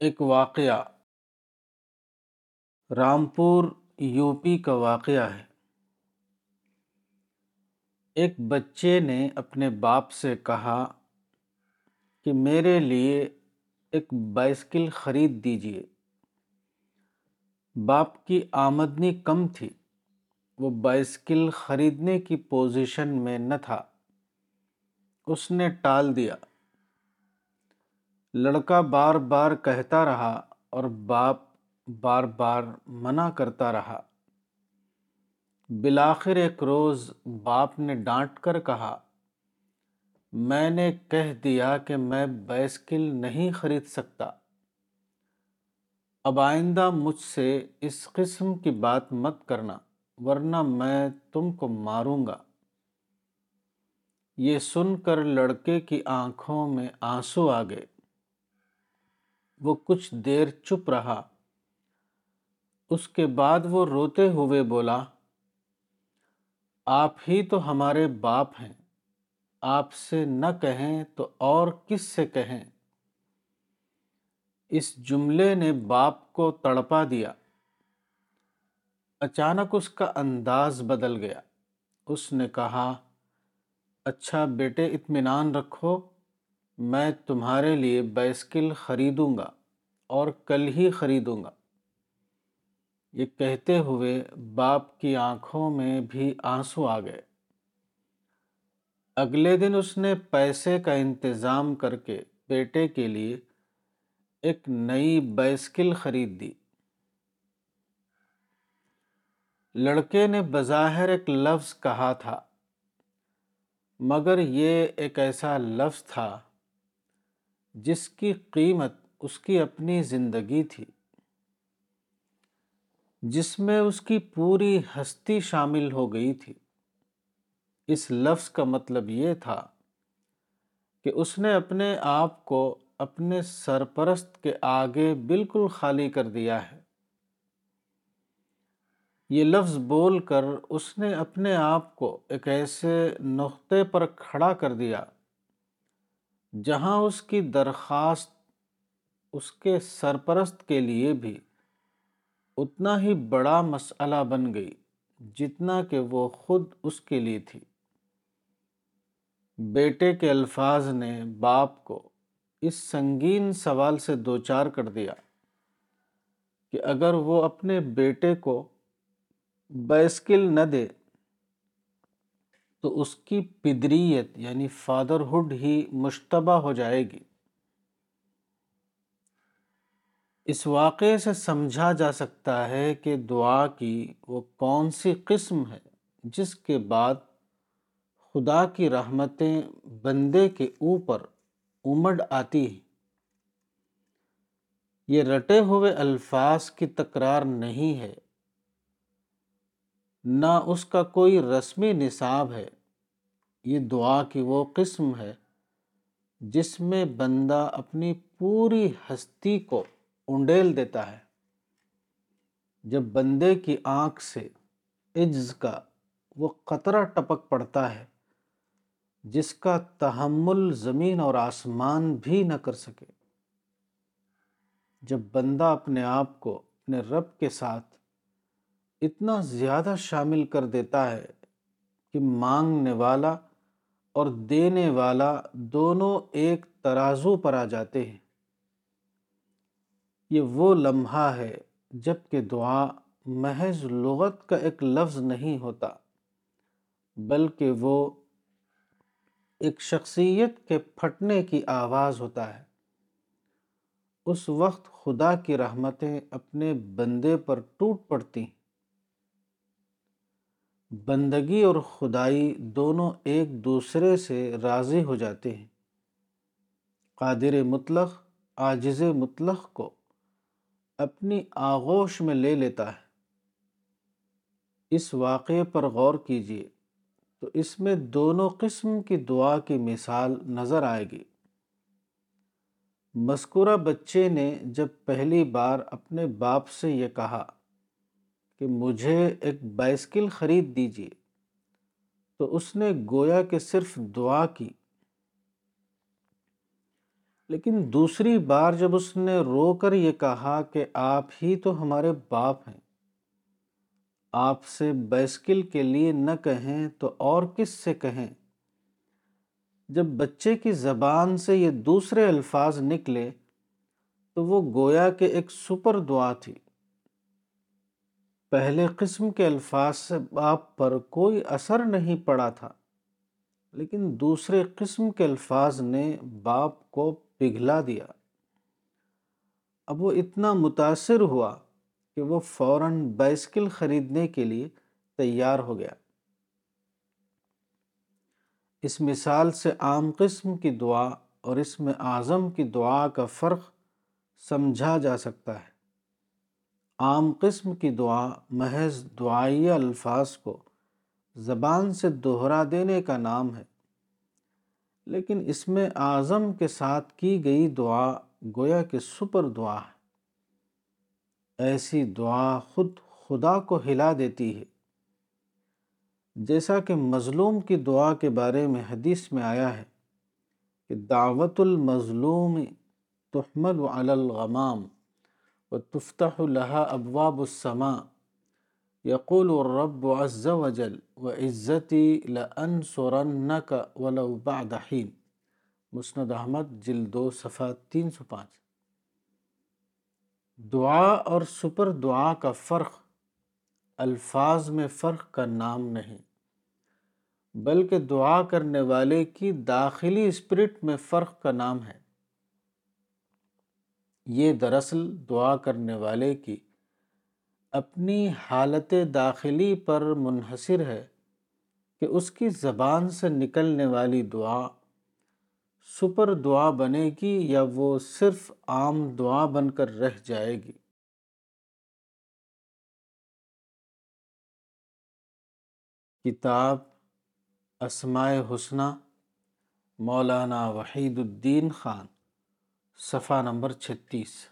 ایک واقعہ۔ Rampur, U P کا واقعہ ہے۔ ایک بچے نے اپنے باپ سے کہا کہ میرے لیے ایک بائسکل خرید دیجیے۔ باپ کی آمدنی کم تھی۔ وہ بائسکل خریدنے کی پوزیشن میں نہ تھا۔ اس نے ٹال دیا۔ لڑکا بار بار کہتا رہا اور باپ بار بار منع کرتا رہا۔ بلاخر ایک روز باپ نے ڈانٹ کر کہا، میں نے کہہ دیا کہ میں بیسکل نہیں خرید سکتا۔ اب آئندہ مجھ سے اس قسم کی بات مت کرنا، ورنہ میں تم کو ماروں گا۔ یہ سن کر لڑکے کی آنکھوں میں آنسو آ گئے۔ وہ کچھ دیر چپ رہا۔ اس کے بعد وہ روتے ہوئے بولا، آپ ہی تو ہمارے باپ ہیں، آپ سے نہ کہیں تو اور کس سے کہیں۔ اس جملے نے باپ کو تڑپا دیا۔ اچانک اس کا انداز بدل گیا۔ اس نے کہا اچھا بیٹے، اطمینان رکھو، میں تمہارے لیے بیسکل خریدوں گا۔ اور کل ہی خریدوں گا۔ یہ کہتے ہوئے باپ کی آنکھوں میں بھی آنسو آ گئے۔ اگلے دن اس نے پیسے کا انتظام کر کے بیٹے کے لیے ایک نئی بیسکل خرید دی۔ لڑکے نے بظاہر ایک لفظ کہا تھا، مگر یہ ایک ایسا لفظ تھا جس کی قیمت اس کی اپنی زندگی تھی، جس میں اس کی پوری ہستی شامل ہو گئی تھی۔ اس لفظ کا مطلب یہ تھا کہ اس نے اپنے آپ کو اپنے سرپرست کے آگے بالکل خالی کر دیا ہے۔ یہ لفظ بول کر اس نے اپنے آپ کو ایک ایسے نقطے پر کھڑا کر دیا جہاں اس کی درخواست اس کے سرپرست کے لیے بھی اتنا ہی بڑا مسئلہ بن گئی جتنا کہ وہ خود اس کے لیے تھی۔ بیٹے کے الفاظ نے باپ کو اس سنگین سوال سے دوچار کر دیا کہ اگر وہ اپنے بیٹے کو بیسکل نہ دے تو اس کی پدریت یعنی فادرہڈ ہی مشتبہ ہو جائے گی۔ اس واقعے سے سمجھا جا سکتا ہے کہ دعا کی وہ کون سی قسم ہے جس کے بعد خدا کی رحمتیں بندے کے اوپر امڑ آتی ہیں۔ یہ رٹے ہوئے الفاظ کی تکرار نہیں ہے۔ نہ اس کا کوئی رسمی نصاب ہے۔ یہ دعا کی وہ قسم ہے جس میں بندہ اپنی پوری ہستی کو انڈیل دیتا ہے۔ جب بندے کی آنکھ سے عجز کا وہ قطرہ ٹپک پڑتا ہے، جس کا تحمل زمین اور آسمان بھی نہ کر سکے۔ جب بندہ اپنے آپ کو اپنے رب کے ساتھ اتنا زیادہ شامل کر دیتا ہے کہ مانگنے والا اور دینے والا دونوں ایک ترازو پر آ جاتے ہیں۔ یہ وہ لمحہ ہے جبکہ دعا محض لغت کا ایک لفظ نہیں ہوتا، بلکہ وہ ایک شخصیت کے پھٹنے کی آواز ہوتا ہے۔ اس وقت خدا کی رحمتیں اپنے بندے پر ٹوٹ پڑتی ہیں۔ بندگی اور خدائی دونوں ایک دوسرے سے راضی ہو جاتے ہیں۔ قادر مطلق، عاجز مطلق کو۔ اپنی آغوش میں لے لیتا ہے۔ اس واقعے پر غور کیجیے تو اس میں دونوں قسم کی دعا کی مثال نظر آئے گی۔ مذکورہ بچے نے جب پہلی بار اپنے باپ سے یہ کہا کہ مجھے ایک بائسکل خرید دیجیے تو اس نے گویا کہ صرف دعا کی۔ لیکن دوسری بار جب اس نے رو کر یہ کہا کہ آپ ہی تو ہمارے باپ ہیں، آپ سے بیسکل کے لیے نہ کہیں تو اور کس سے کہیں؟ جب بچے کی زبان سے یہ دوسرے الفاظ نکلے تو وہ گویا کہ ایک سپر دعا تھی۔ پہلے قسم کے الفاظ سے باپ پر کوئی اثر نہیں پڑا تھا، لیکن دوسرے قسم کے الفاظ نے باپ کو پگھلا دیا۔ اب وہ اتنا متاثر ہوا کہ وہ فوراً بائسکل خریدنے کے لیے تیار ہو گیا۔ اس مثال سے عام قسم کی دعا اور اس میں اعظم کی دعا کا فرق سمجھا جا سکتا ہے۔ عام قسم کی دعا محض دعائیہ الفاظ کو زبان سے دہرا دینے کا نام ہے۔ لیکن اس میں اعظم کے ساتھ کی گئی دعا گویا کہ سپر دعا ہے۔ ایسی دعا خود خدا کو ہلا دیتی ہے۔ جیسا کہ مظلوم کی دعا کے بارے میں حدیث میں آیا ہے کہ دعوت المظلوم تحمل علی الغمام وتفتح لها ابواب السماء۔ یقول الرب عز وجل وعزتی لانصرنک ولو بعد حین مسند احمد، جلد دو، صفحہ تین سو پانچ۔ دعا اور سپر دعا کا فرق، الفاظ میں فرق کا نام نہیں، بلکہ دعا کرنے والے کی داخلی اسپرٹ میں فرق کا نام ہے۔ یہ دراصل دعا کرنے والے کی اپنی حالت داخلی پر منحصر ہے کہ اس کی زبان سے نکلنے والی دعا سپر دعا بنے گی یا وہ صرف عام دعا بن کر رہ جائے گی۔ کتاب اسماء حسنہ، مولانا وحید الدین خان، صفحہ نمبر چھتیس۔